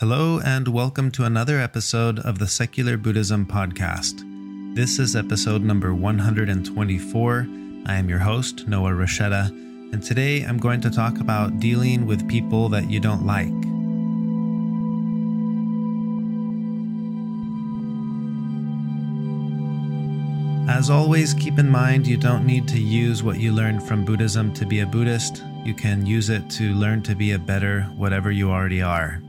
Hello, and welcome to another episode of the Secular Buddhism Podcast. This is episode number 124. I am your host, Noah Rasheta, and today I'm going to talk about dealing with people that you don't like. As always, keep in mind you don't need to use what you learned from Buddhism to be a Buddhist. You can use it to learn to be a better whatever you already are.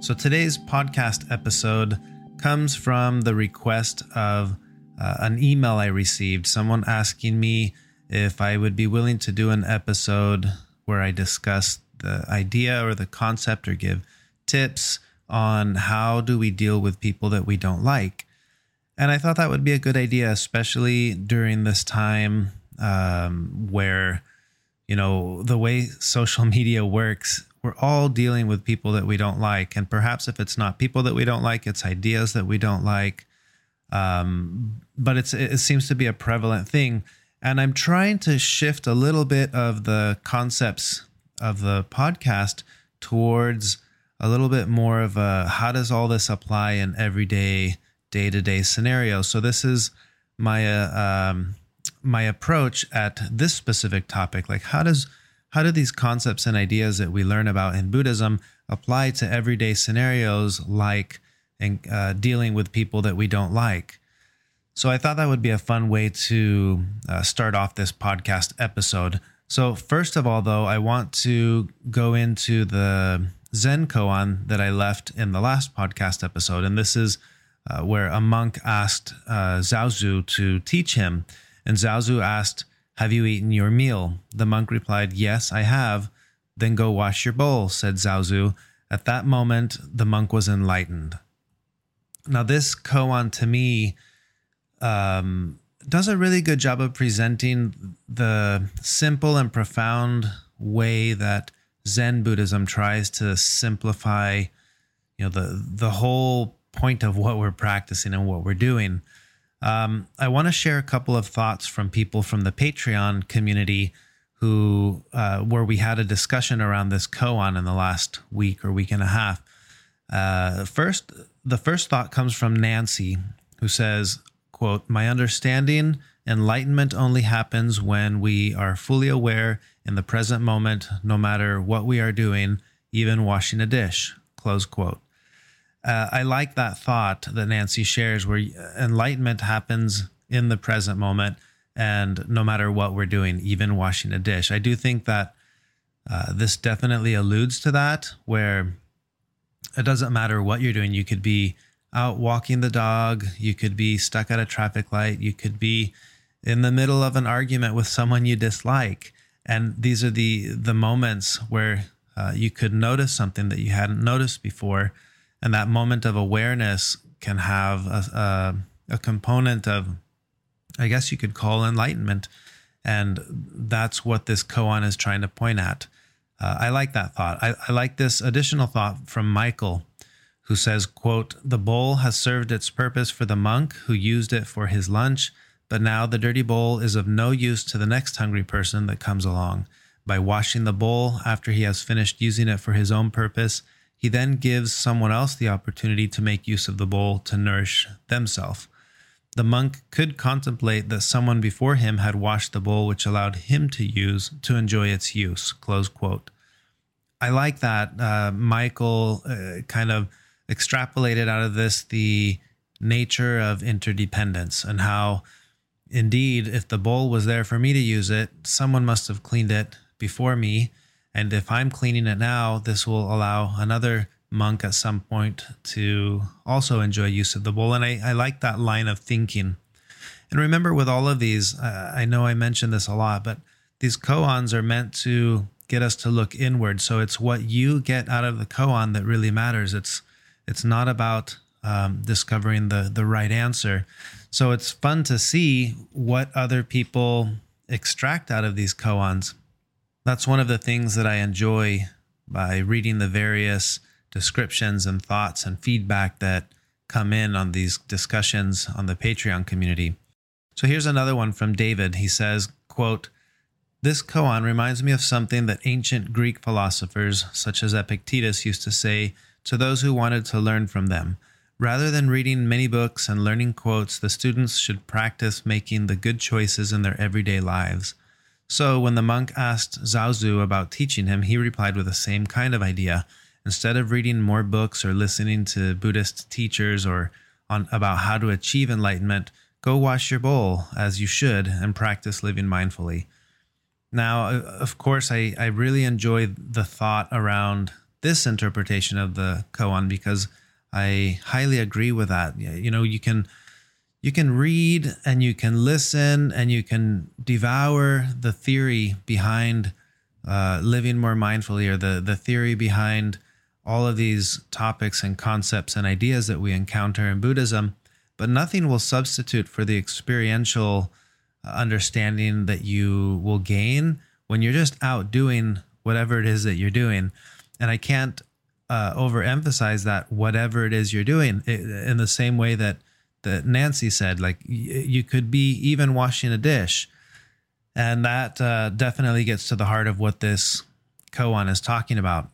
So today's podcast episode comes from the request of uh, an email I received, someone asking me if I would be willing to do an episode where I discuss the idea or the concept or give tips on how do we deal with people that we don't like. And I thought that would be a good idea, especially during this time um, where, you know, the way social media works, we're all dealing with people that we don't like. And perhaps if it's not people that we don't like, it's ideas that we don't like. Um, but it's it seems to be a prevalent thing. And I'm trying to shift a little bit of the concepts of the podcast towards a little bit more of a how does all this apply in everyday day to day scenario. So this is my uh, um, my approach at this specific topic. Like how does how do these concepts and ideas that we learn about in Buddhism apply to everyday scenarios like and uh, dealing with people that we don't like? So I thought that would be a fun way to uh, start off this podcast episode. So first of all, though, I want to go into the Zen koan that I left in the last podcast episode, and this is uh, where a monk asked uh, Zhaozhou to teach him, and Zhaozhou asked have you eaten your meal? The monk replied, Yes, I have. Then go wash your bowl, said Zhaozhou. At that moment, the monk was enlightened. Now, this koan to me um, does a really good job of presenting the simple and profound way that Zen Buddhism tries to simplify, you know, the the whole point of what we're practicing and what we're doing. Um, I want to share a couple of thoughts from people from the Patreon community who, uh, where we had a discussion around this koan in the last week or week and a half. Uh, first, the first thought comes from Nancy, who says, "quote My understanding, enlightenment only happens when we are fully aware in the present moment, no matter what we are doing, even washing a dish." Close quote uh, I like that thought that Nancy shares, where enlightenment happens in the present moment, and no matter what we're doing, even washing a dish. I do think that uh, this definitely alludes to that, where it doesn't matter what you're doing. You could be out walking the dog, you could be stuck at a traffic light, you could be in the middle of an argument with someone you dislike, and these are the the moments where uh, you could notice something that you hadn't noticed before and that moment of awareness can have a, a, a component of i guess you could call enlightenment. And that's what this koan is trying to point at. Uh, i like that thought. I, I like this additional thought from michael who says quote the bowl has served its purpose for the monk who used it for his lunch but now the dirty bowl is of no use to the next hungry person that comes along. By washing the bowl after he has finished using it for his own purpose he then gives someone else the opportunity to make use of the bowl to nourish themselves. The monk could contemplate that someone before him had washed the bowl which allowed him to use to enjoy its use. Close quote. I like that uh, Michael uh, kind of extrapolated out of this the nature of interdependence and how, indeed, if the bowl was there for me to use it, someone must have cleaned it before me and if I'm cleaning it now, this will allow another monk at some point to also enjoy use of the bowl. And I, I like that line of thinking. And remember, with all of these, uh, I know I mentioned this a lot, but these koans are meant to get us to look inward. So it's what you get out of the koan that really matters. It's it's not about um, discovering the the right answer. So it's fun to see what other people extract out of these koans that's one of the things that I enjoy by reading the various descriptions and thoughts and feedback that come in on these discussions on the Patreon community. So here's another one from David. He says, quote, this koan reminds me of something that ancient Greek philosophers such as Epictetus used to say to those who wanted to learn from them. Rather than reading many books and learning quotes, the students should practice making the good choices in their everyday lives. So, when the monk asked Zhaozhou about teaching him, he replied with the same kind of idea. Instead of reading more books or listening to Buddhist teachers or on about how to achieve enlightenment, go wash your bowl as you should and practice living mindfully. Now, of course, I, I really enjoy the thought around this interpretation of the koan because I highly agree with that. You know, you can you can read and you can listen and you can devour the theory behind uh, living more mindfully or the the theory behind all of these topics and concepts and ideas that we encounter in Buddhism, but nothing will substitute for the experiential understanding that you will gain when you're just out doing whatever it is that you're doing. And I can't uh, overemphasize that whatever it is you're doing in the same way that that Nancy said, like you could be even washing a dish, and that uh, definitely gets to the heart of what this koan is talking about.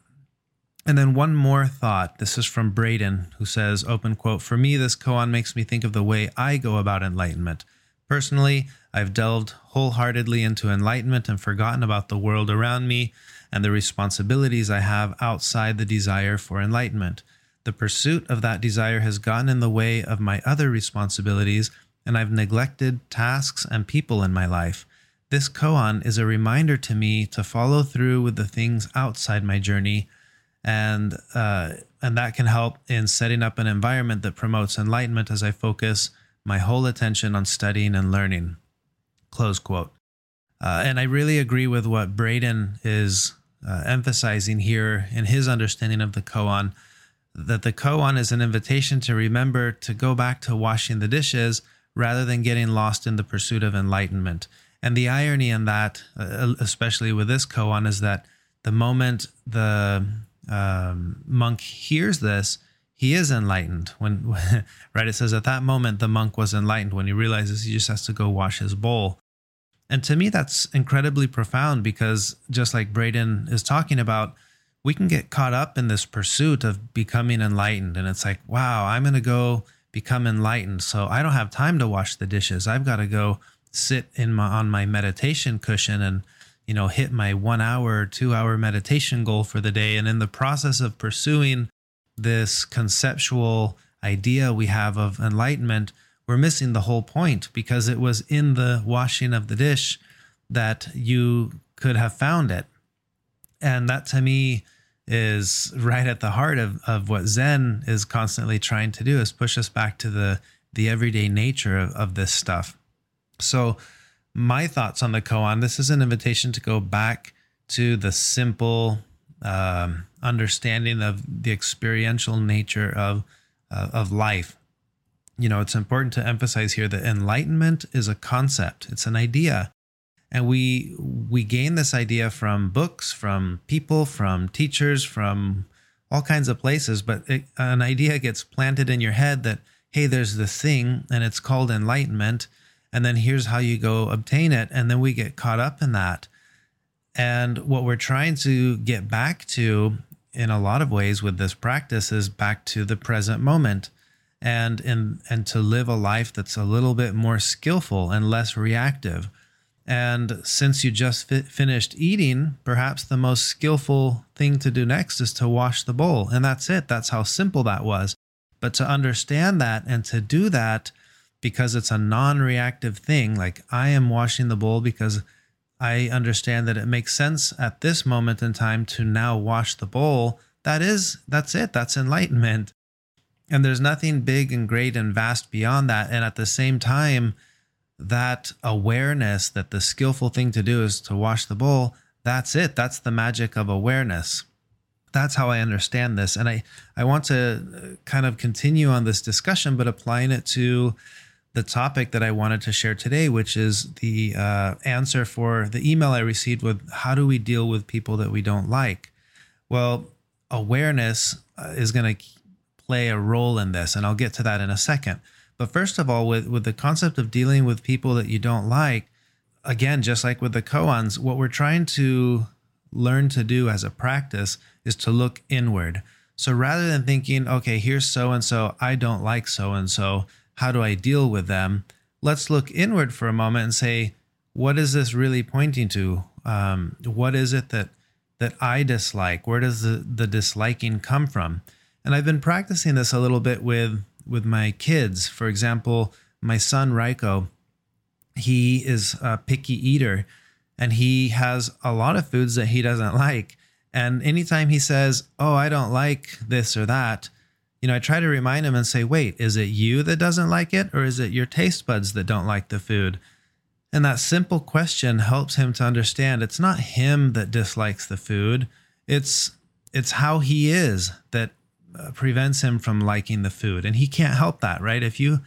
And then one more thought. This is from Braden, who says, open quote, For me, this koan makes me think of the way I go about enlightenment. Personally, I've delved wholeheartedly into enlightenment and forgotten about the world around me and the responsibilities I have outside the desire for enlightenment. The pursuit of that desire has gotten in the way of my other responsibilities, and I've neglected tasks and people in my life. This koan is a reminder to me to follow through with the things outside my journey, and uh, and that can help in setting up an environment that promotes enlightenment as I focus my whole attention on studying and learning. Close quote. Uh, and I really agree with what Braden is uh, emphasizing here in his understanding of the koan that the koan is an invitation to remember to go back to washing the dishes rather than getting lost in the pursuit of enlightenment. And the irony in that, uh, especially with this koan, is that the moment the um, monk hears this, he is enlightened. When right, it says at that moment the monk was enlightened when he realizes he just has to go wash his bowl. And to me, that's incredibly profound because just like Braden is talking about, we can get caught up in this pursuit of becoming enlightened. And it's like, wow, I'm going to go become enlightened. So I don't have time to wash the dishes. I've got to go sit in my, on my meditation cushion and, you know, hit my one hour, two hour meditation goal for the day. And in the process of pursuing this conceptual idea we have of enlightenment, we're missing the whole point because it was in the washing of the dish that you could have found it. And that to me is right at the heart of, of what Zen is constantly trying to do is push us back to the the everyday nature of, of this stuff. So my thoughts on the koan, this is an invitation to go back to the simple um, understanding of the experiential nature of uh, of life you know, it's important to emphasize here that enlightenment is a concept, it's an idea. And we we gain this idea from books, from people, from teachers, from all kinds of places, but it, an idea gets planted in your head that hey, there's this thing and it's called enlightenment and then here's how you go obtain it and then we get caught up in that. And what we're trying to get back to in a lot of ways with this practice is back to the present moment and and and to live a life that's a little bit more skillful and less reactive. And since you just fi- finished eating, perhaps the most skillful thing to do next is to wash the bowl. And that's it. That's how simple that was. But to understand that and to do that because it's a non reactive thing, like I am washing the bowl because I understand that it makes sense at this moment in time to now wash the bowl. That is, that's it. That's enlightenment. And there's nothing big and great and vast beyond that. And at the same time, that awareness that the skillful thing to do is to wash the bowl, that's it. That's the magic of awareness. That's how I understand this. And I, I want to kind of continue on this discussion, but applying it to the topic that I wanted to share today, which is the uh, answer for the email I received with how do we deal with people that we don't like? Well, awareness uh, is going to play a role in this, and I'll get to that in a second. But first of all, with, with the concept of dealing with people that you don't like, again, just like with the koans, what we're trying to learn to do as a practice is to look inward. So rather than thinking, okay, here's so and so, I don't like so and so, how do I deal with them? Let's look inward for a moment and say, what is this really pointing to? Um, what is it that that I dislike? Where does the, the disliking come from? And I've been practicing this a little bit with with my kids. For example, my son Raiko, he is a picky eater and he has a lot of foods that he doesn't like. And anytime he says, Oh, I don't like this or that, you know, I try to remind him and say, Wait, is it you that doesn't like it or is it your taste buds that don't like the food? And that simple question helps him to understand it's not him that dislikes the food. It's it's how he is that prevents him from liking the food. And he can't help that, right? If you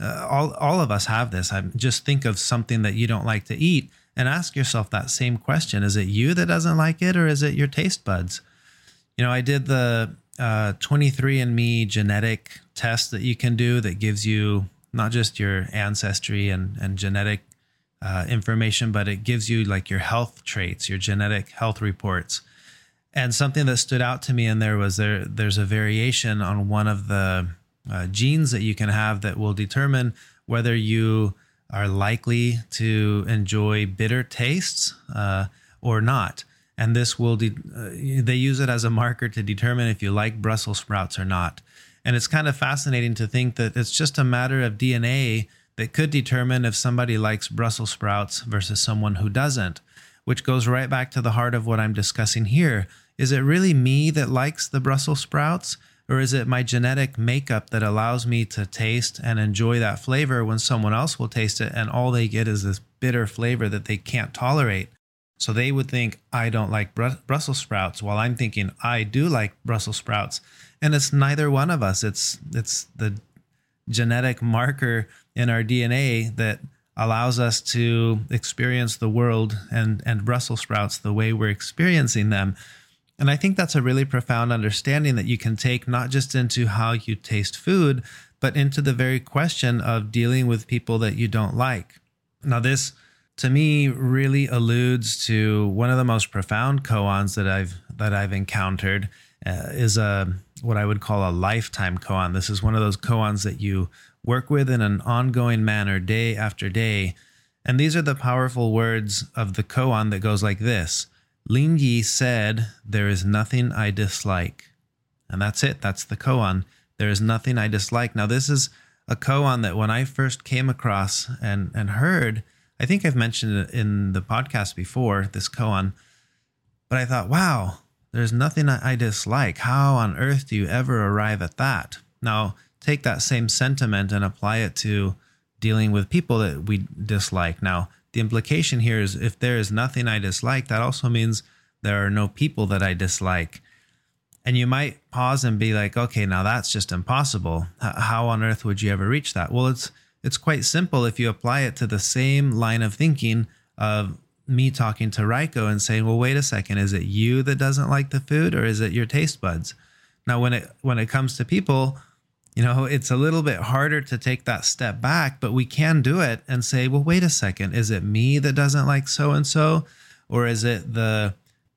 uh, all all of us have this. I just think of something that you don't like to eat and ask yourself that same question: Is it you that doesn't like it, or is it your taste buds? You know, I did the uh, 23andMe genetic test that you can do that gives you not just your ancestry and and genetic uh, information, but it gives you like your health traits, your genetic health reports. And something that stood out to me in there was there there's a variation on one of the uh, genes that you can have that will determine whether you are likely to enjoy bitter tastes uh, or not. And this will, de- uh, they use it as a marker to determine if you like Brussels sprouts or not. And it's kind of fascinating to think that it's just a matter of DNA that could determine if somebody likes Brussels sprouts versus someone who doesn't, which goes right back to the heart of what I'm discussing here. Is it really me that likes the Brussels sprouts? Or is it my genetic makeup that allows me to taste and enjoy that flavor when someone else will taste it and all they get is this bitter flavor that they can't tolerate? So they would think, I don't like Brussels sprouts, while I'm thinking, I do like Brussels sprouts. And it's neither one of us. It's, it's the genetic marker in our DNA that allows us to experience the world and, and Brussels sprouts the way we're experiencing them. And I think that's a really profound understanding that you can take not just into how you taste food, but into the very question of dealing with people that you don't like. Now, this to me really alludes to one of the most profound koans that I've that I've encountered uh, is a what I would call a lifetime koan. This is one of those koans that you work with in an ongoing manner day after day. And these are the powerful words of the koan that goes like this Lin Yi said, There is nothing I dislike. And that's it. That's the koan. There is nothing I dislike. Now, this is a koan that when I first came across and, and heard, I think I've mentioned it in the podcast before, this koan, but I thought, wow, there's nothing I dislike. How on earth do you ever arrive at that? Now, take that same sentiment and apply it to dealing with people that we dislike. Now, the implication here is if there is nothing I dislike, that also means there are no people that I dislike. And you might pause and be like, okay, now that's just impossible. How on earth would you ever reach that? Well, it's it's quite simple if you apply it to the same line of thinking of me talking to Raiko and saying, "Well, wait a second, is it you that doesn't like the food or is it your taste buds?" Now, when it when it comes to people, you know, it's a little bit harder to take that step back, but we can do it and say, well, wait a second, is it me that doesn't like so and so? Or is it the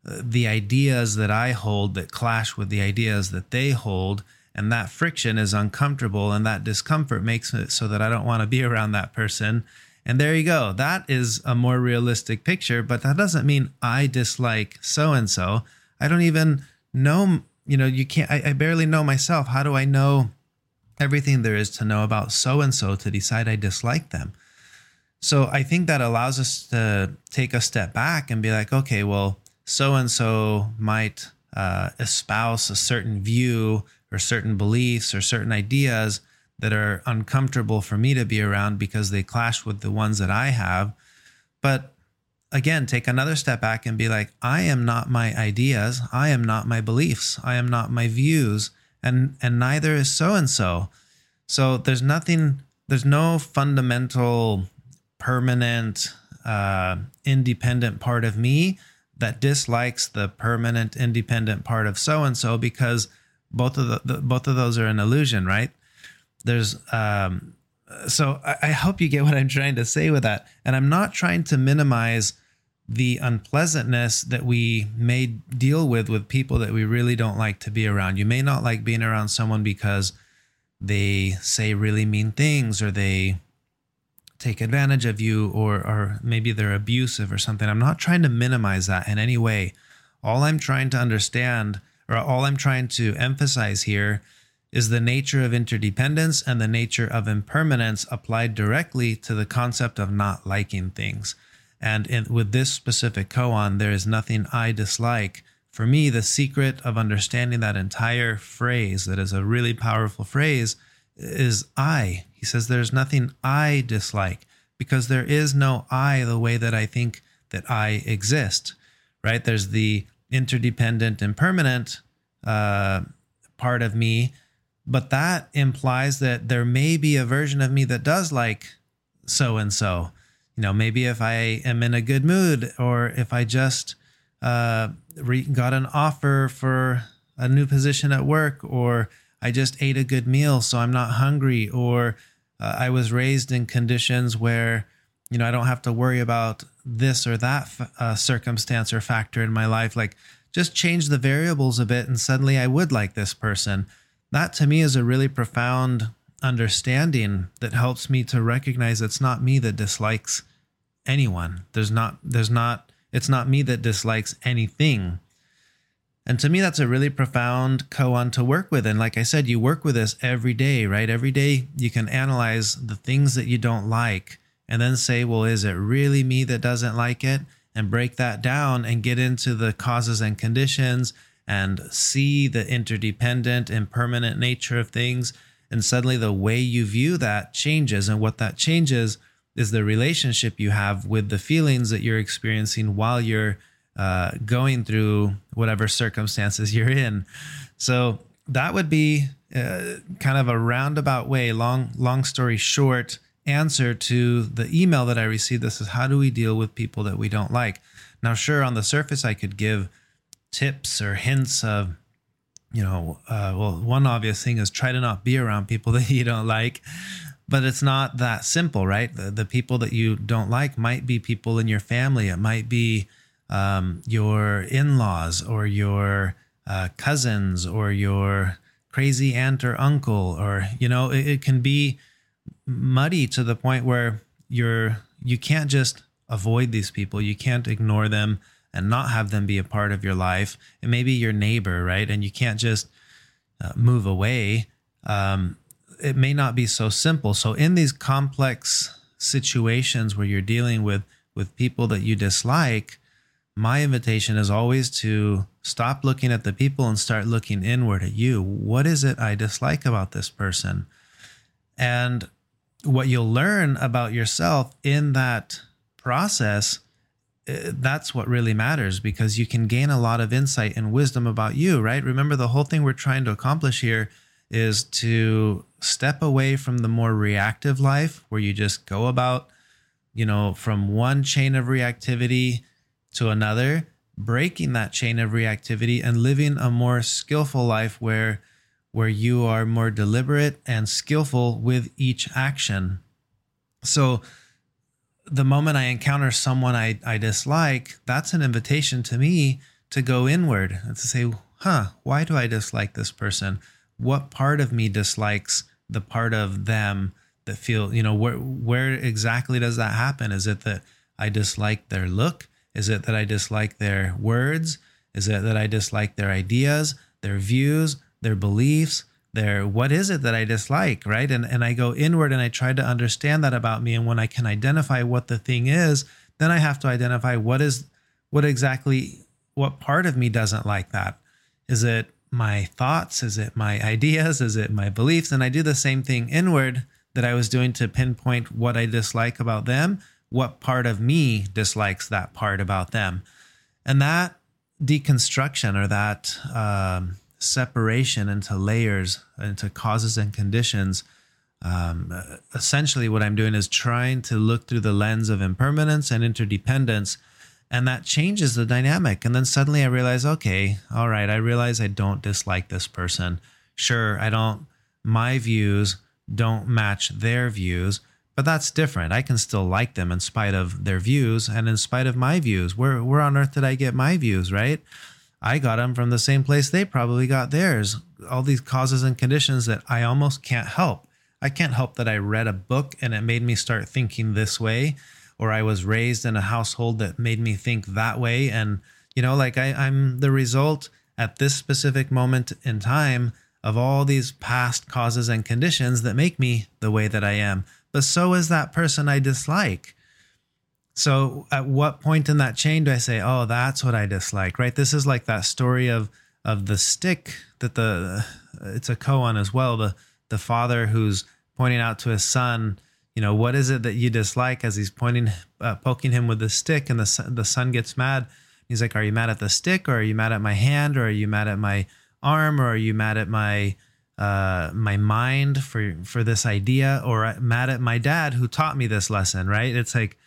uh, the ideas that I hold that clash with the ideas that they hold? And that friction is uncomfortable and that discomfort makes it so that I don't want to be around that person. And there you go. That is a more realistic picture, but that doesn't mean I dislike so and so. I don't even know, you know, you can't, I, I barely know myself. How do I know everything there is to know about so and so to decide I dislike them. So I think that allows us to take a step back and be like, okay, well, so and so might uh, espouse a certain view or certain beliefs or certain ideas that are uncomfortable for me to be around because they clash with the ones that I have. But again, take another step back and be like, I am not my ideas. I am not my beliefs. I am not my views and and neither is so and so. So there's nothing. There's no fundamental, permanent, uh, independent part of me that dislikes the permanent, independent part of so and so because both of the, the, both of those are an illusion, right? There's um, so I, I hope you get what I'm trying to say with that, and I'm not trying to minimize the unpleasantness that we may deal with with people that we really don't like to be around. You may not like being around someone because they say really mean things or they take advantage of you or or maybe they're abusive or something. I'm not trying to minimize that in any way. All I'm trying to understand or all I'm trying to emphasize here is the nature of interdependence and the nature of impermanence applied directly to the concept of not liking things. And in, with this specific koan, there is nothing I dislike. For me, the secret of understanding that entire phrase, that is a really powerful phrase, is I. He says, There's nothing I dislike because there is no I the way that I think that I exist, right? There's the interdependent, impermanent uh, part of me, but that implies that there may be a version of me that does like so and so you know, maybe if I am in a good mood or if I just uh, re- got an offer for a new position at work or I just ate a good meal so I'm not hungry or uh, I was raised in conditions where you know I don't have to worry about this or that uh, circumstance or factor in my life. Like just change the variables a bit and suddenly I would like this person. That to me is a really profound understanding that helps me to recognize it's not me that dislikes anyone. There's not there's not it's not me that dislikes anything. And to me that's a really profound koan to work with and like I said you work with this every day, right? Every day you can analyze the things that you don't like and then say, well, is it really me that doesn't like it? And break that down and get into the causes and conditions and see the interdependent, impermanent nature of things and suddenly the way you view that changes. And what that changes is the relationship you have with the feelings that you're experiencing while you're uh, going through whatever circumstances you're in. So that would be uh, kind of a roundabout way, long long story short, answer to the email that I received. This is how do we deal with people that we don't like? Now, sure, on the surface, I could give tips or hints of you know, uh, well, one obvious thing is try to not be around people that you don't like. But it's not that simple, right? The, the people that you don't like might be people in your family. It might be um, your in laws or your uh, cousins or your crazy aunt or uncle, or, you know, it, it can be muddy to the point where you're, you can't just avoid these people. You can't ignore them and not have them be a part of your life. It may be your neighbor, right? And you can't just uh, move away. Um, it may not be so simple. So in these complex situations where you're dealing with with people that you dislike, my invitation is always to stop looking at the people and start looking inward at you. What is it I dislike about this person? And what you'll learn about yourself in that process Uh, that's what really matters because you can gain a lot of insight and wisdom about you, right? Remember, the whole thing we're trying to accomplish here is to step away from the more reactive life where you just go about, you know, from one chain of reactivity to another, breaking that chain of reactivity and living a more skillful life where where you are more deliberate and skillful with each action. So the moment I encounter someone I, I dislike, that's an invitation to me to go inward and to say, huh, why do I dislike this person? What part of me dislikes the part of them that feel, you know, where where exactly does that happen? Is it that I dislike their look? Is it that I dislike their words? Is it that I dislike their ideas, their views, their beliefs? There what is it that i dislike? Right? And and i go inward and i try to understand that about me. And when i can identify what the thing is then i have to identify what is what exactly what part of me doesn't like that. Is it my thoughts? Is it my ideas? Is it my beliefs? And i do the same thing inward that i was doing to pinpoint what i dislike about them what part of me dislikes that part about them. And that deconstruction or that um, separation into layers, into causes and conditions, um, essentially what I'm doing is trying to look through the lens of impermanence and interdependence. And that changes the dynamic. And then suddenly I realize, okay, all right, I realize I don't dislike this person. Sure, I don't, my views don't match their views, But that's different. I can still like them in spite of their views and in spite of my views. Where where on earth did I get my views, right? I got them from the same place they probably got theirs. All these causes and conditions that I almost can't help. I can't help that I read a book and it made me start thinking this way, or I was raised in a household that made me think that way. And, you know, like I, I'm the result at this specific moment in time of all these past causes and conditions that make me the way that I am but so is that person I dislike. So at what point in that chain do I say, "Oh, that's what I dislike"? Right? This is like that story of of the stick that the it's a koan as well. The the father who's pointing out to his son, you know, what is it that you dislike? As he's pointing, uh, poking him with the stick, and the the son gets mad. He's like, "Are you mad at the stick, or are you mad at my hand, or are you mad at my arm, or are you mad at my uh, my mind for for this idea, or mad at my dad who taught me this lesson. Right? It's like,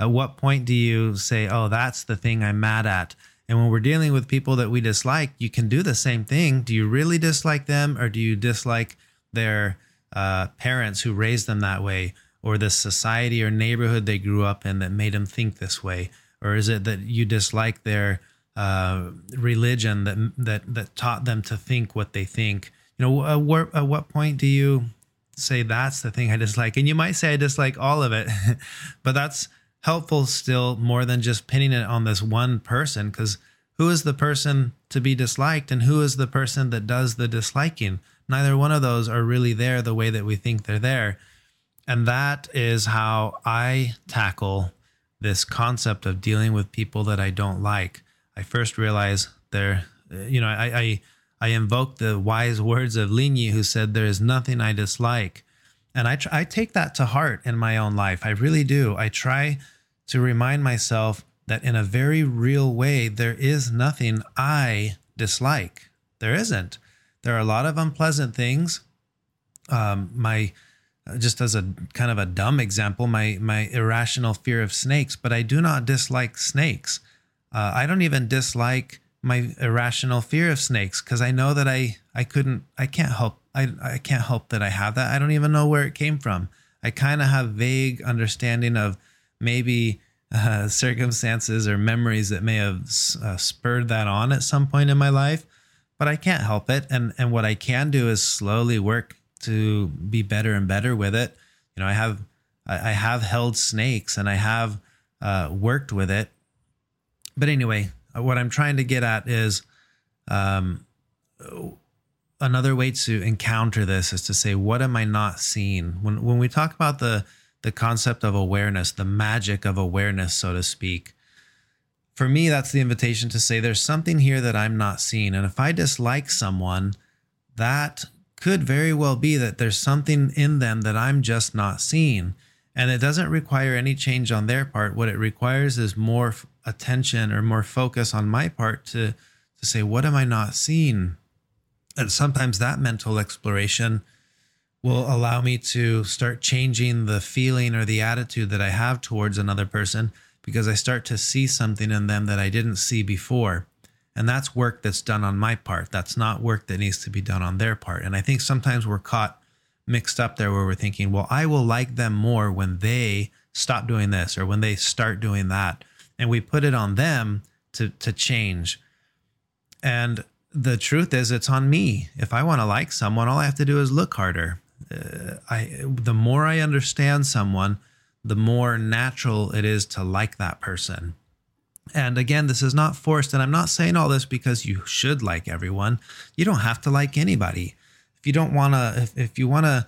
at what point do you say, "Oh, that's the thing I'm mad at"? And when we're dealing with people that we dislike, you can do the same thing. Do you really dislike them, or do you dislike their uh, parents who raised them that way, or the society or neighborhood they grew up in that made them think this way, or is it that you dislike their uh, religion that that that taught them to think what they think? you know, where, at what point do you say that's the thing I dislike? And you might say I dislike all of it, but that's helpful still more than just pinning it on this one person because who is the person to be disliked and who is the person that does the disliking? Neither one of those are really there the way that we think they're there. And that is how I tackle this concept of dealing with people that I don't like. I first realize they're, you know, I, I I invoke the wise words of Linyi, who said, There is nothing I dislike. And I, tr- I take that to heart in my own life. I really do. I try to remind myself that in a very real way, there is nothing I dislike. There isn't. There are a lot of unpleasant things. Um, my just as a kind of a dumb example, my my irrational fear of snakes, but I do not dislike snakes. Uh, I don't even dislike my irrational fear of snakes because I know that I I couldn't I can't help I I can't help that I have that. I don't even know where it came from. I kind of have vague understanding of maybe uh, circumstances or memories that may have uh, spurred that on at some point in my life, but I can't help it. And and what I can do is slowly work to be better and better with it. You know, I have I, have held snakes and I have uh, worked with it. But anyway, what I'm trying to get at is um, another way to encounter this is to say, what am I not seeing? When when we talk about the the concept of awareness, the magic of awareness, so to speak, for me, that's the invitation to say there's something here that I'm not seeing. And if I dislike someone, that could very well be that there's something in them that I'm just not seeing. And it doesn't require any change on their part. What it requires is more attention or more focus on my part to to say what am i not seeing and sometimes that mental exploration will allow me to start changing the feeling or the attitude that i have towards another person because i start to see something in them that i didn't see before. And that's work that's done on my part. That's not work that needs to be done on their part. And i think sometimes we're caught mixed up there where we're thinking well i will like them more when they stop doing this or when they start doing that. And we put it on them to to change. And the truth is, it's on me. If I want to like someone, all I have to do is look harder. Uh, I the more I understand someone, the more natural it is to like that person. And again, this is not forced. And I'm not saying all this because you should like everyone. You don't have to like anybody. If you don't want to, if, if you want to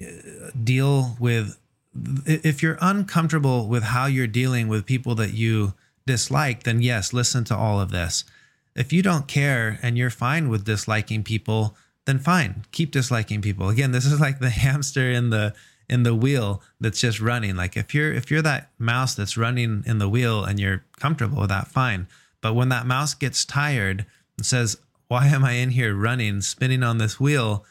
uh, deal with if you're uncomfortable with how you're dealing with people that you dislike, then yes, listen to all of this. If you don't care and you're fine with disliking people, then fine, keep disliking people. Again, this is like the hamster in the in the wheel that's just running. Like if you're if you're that mouse that's running in the wheel and you're comfortable with that, fine. But when that mouse gets tired and says, "Why am I in here running, spinning on this wheel?"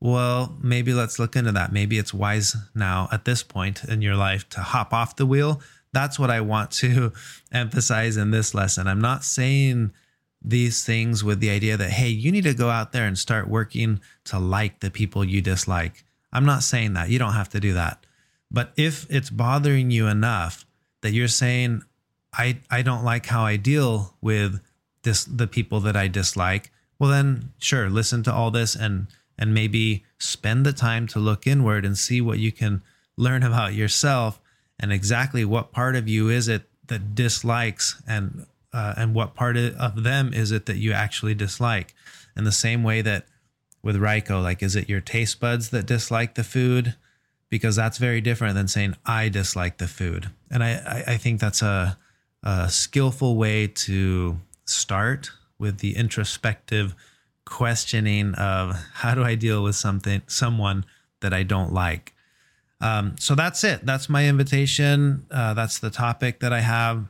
well, maybe let's look into that. Maybe it's wise now at this point in your life to hop off the wheel. That's what I want to emphasize in this lesson. I'm not saying these things with the idea that, hey, you need to go out there and start working to like the people you dislike. I'm not saying that. You don't have to do that. But if it's bothering you enough that you're saying, I, I don't like how I deal with this the people that I dislike, well then sure, listen to all this and and maybe spend the time to look inward and see what you can learn about yourself and exactly what part of you is it that dislikes and uh, and what part of them is it that you actually dislike in the same way that with Raiko like is it your taste buds that dislike the food because that's very different than saying I dislike the food and I I, I think that's a, a skillful way to start with the introspective questioning of how do I deal with something someone that I don't like um, so that's it. That's my invitation. Uh, that's the topic that I have.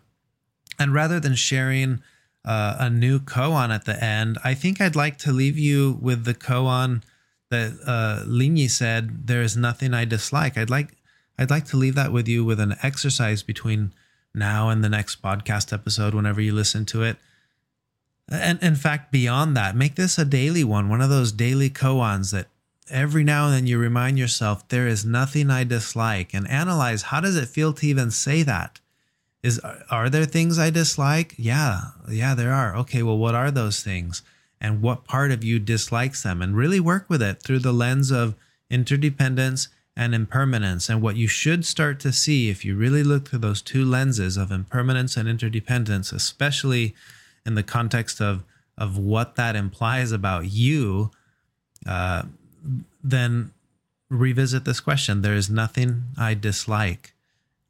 And rather than sharing uh, a new koan at the end, I think I'd like to leave you with the koan that uh, said. There is nothing I dislike. I'd like I'd like to leave that with you with an exercise between now and the next podcast episode, whenever you listen to it. And in fact, beyond that, make this a daily one, one of those daily koans that every now and then you remind yourself there is nothing I dislike and analyze how does it feel to even say that? Is are there things I dislike? Yeah, yeah, there are. Okay, well, what are those things? And what part of you dislikes them? And really work with it through the lens of interdependence and impermanence. And what you should start to see if you really look through those two lenses of impermanence and interdependence, especially in the context of of what that implies about you, uh, then revisit this question. There is nothing I dislike.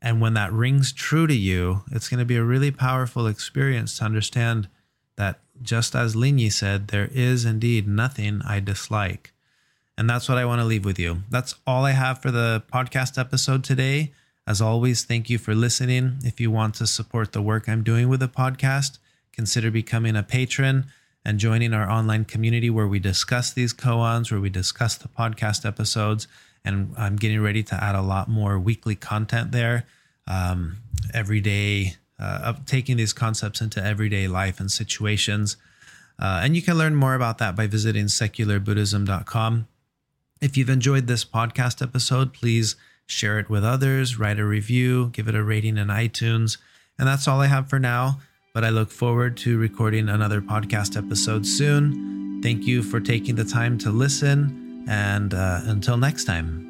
And when that rings true to you, it's going to be a really powerful experience to understand that just as Linyi said, there is indeed nothing I dislike. And that's what I want to leave with you. That's all I have for the podcast episode today. As always, thank you for listening. If you want to support the work I'm doing with the podcast, consider becoming a patron and joining our online community where we discuss these koans, where we discuss the podcast episodes. And I'm getting ready to add a lot more weekly content there. Um, every day, uh, taking these concepts into everyday life and situations. Uh, and you can learn more about that by visiting secularbuddhism.com. If you've enjoyed this podcast episode, please share it with others, write a review, give it a rating in iTunes. And that's all I have for now but I look forward to recording another podcast episode soon. Thank you for taking the time to listen, and uh, until next time.